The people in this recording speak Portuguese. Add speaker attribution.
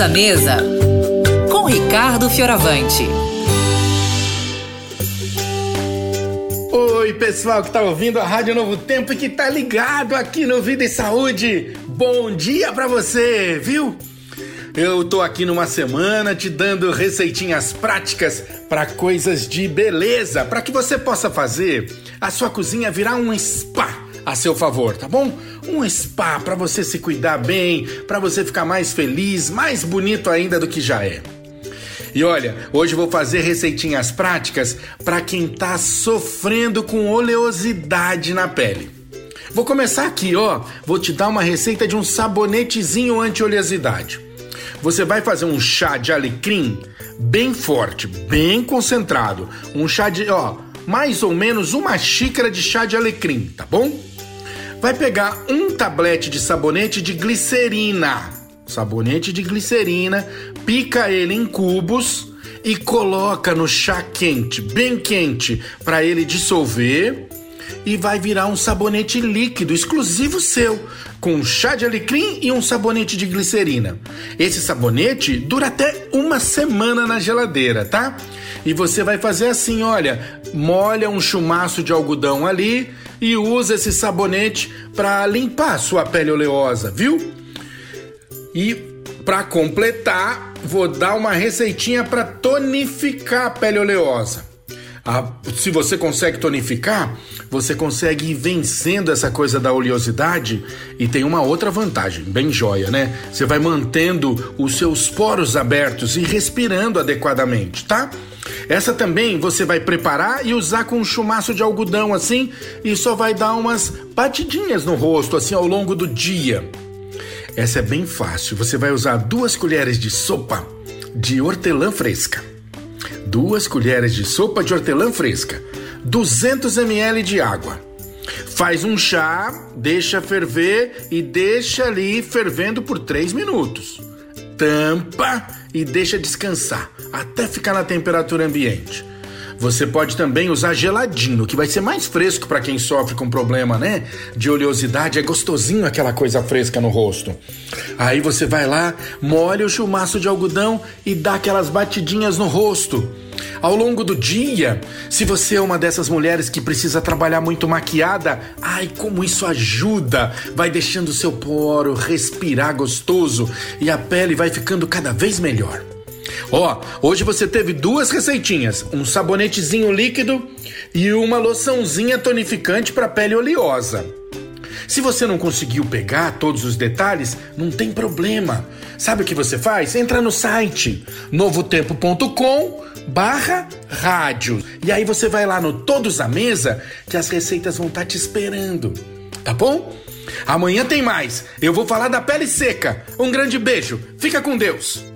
Speaker 1: À Mesa, com Ricardo Fioravante.
Speaker 2: Oi, pessoal que tá ouvindo a Rádio Novo Tempo e que tá ligado aqui no Vida e Saúde. Bom dia para você, viu? Eu tô aqui numa semana te dando receitinhas práticas para coisas de beleza, para que você possa fazer a sua cozinha virar um spa a seu favor, tá bom? Um spa para você se cuidar bem, para você ficar mais feliz, mais bonito ainda do que já é. E olha, hoje vou fazer receitinhas práticas para quem tá sofrendo com oleosidade na pele. Vou começar aqui, ó. Vou te dar uma receita de um sabonetezinho anti-oleosidade. Você vai fazer um chá de alecrim bem forte, bem concentrado. Um chá de, ó, mais ou menos uma xícara de chá de alecrim, tá bom? Vai pegar um tablete de sabonete de glicerina. Sabonete de glicerina, pica ele em cubos e coloca no chá quente, bem quente, para ele dissolver e vai virar um sabonete líquido exclusivo seu, com chá de alecrim e um sabonete de glicerina. Esse sabonete dura até uma semana na geladeira, tá? E você vai fazer assim, olha, molha um chumaço de algodão ali e usa esse sabonete para limpar sua pele oleosa, viu? E para completar, vou dar uma receitinha para tonificar a pele oleosa. Ah, se você consegue tonificar, você consegue ir vencendo essa coisa da oleosidade e tem uma outra vantagem, bem joia, né? Você vai mantendo os seus poros abertos e respirando adequadamente, tá? Essa também você vai preparar e usar com um chumaço de algodão assim e só vai dar umas batidinhas no rosto assim ao longo do dia. Essa é bem fácil. Você vai usar duas colheres de sopa de hortelã fresca duas colheres de sopa de hortelã fresca, 200 ml de água. Faz um chá, deixa ferver e deixa ali fervendo por 3 minutos. Tampa e deixa descansar até ficar na temperatura ambiente. Você pode também usar geladinho, que vai ser mais fresco para quem sofre com problema, né? De oleosidade, é gostosinho aquela coisa fresca no rosto. Aí você vai lá, molha o chumaço de algodão e dá aquelas batidinhas no rosto. Ao longo do dia, se você é uma dessas mulheres que precisa trabalhar muito maquiada, ai como isso ajuda! Vai deixando o seu poro respirar gostoso e a pele vai ficando cada vez melhor. Ó, oh, hoje você teve duas receitinhas, um sabonetezinho líquido e uma loçãozinha tonificante para pele oleosa. Se você não conseguiu pegar todos os detalhes, não tem problema. Sabe o que você faz? Entra no site novotempo.com barra rádio. E aí você vai lá no Todos à Mesa que as receitas vão estar tá te esperando. Tá bom? Amanhã tem mais. Eu vou falar da pele seca. Um grande beijo. Fica com Deus.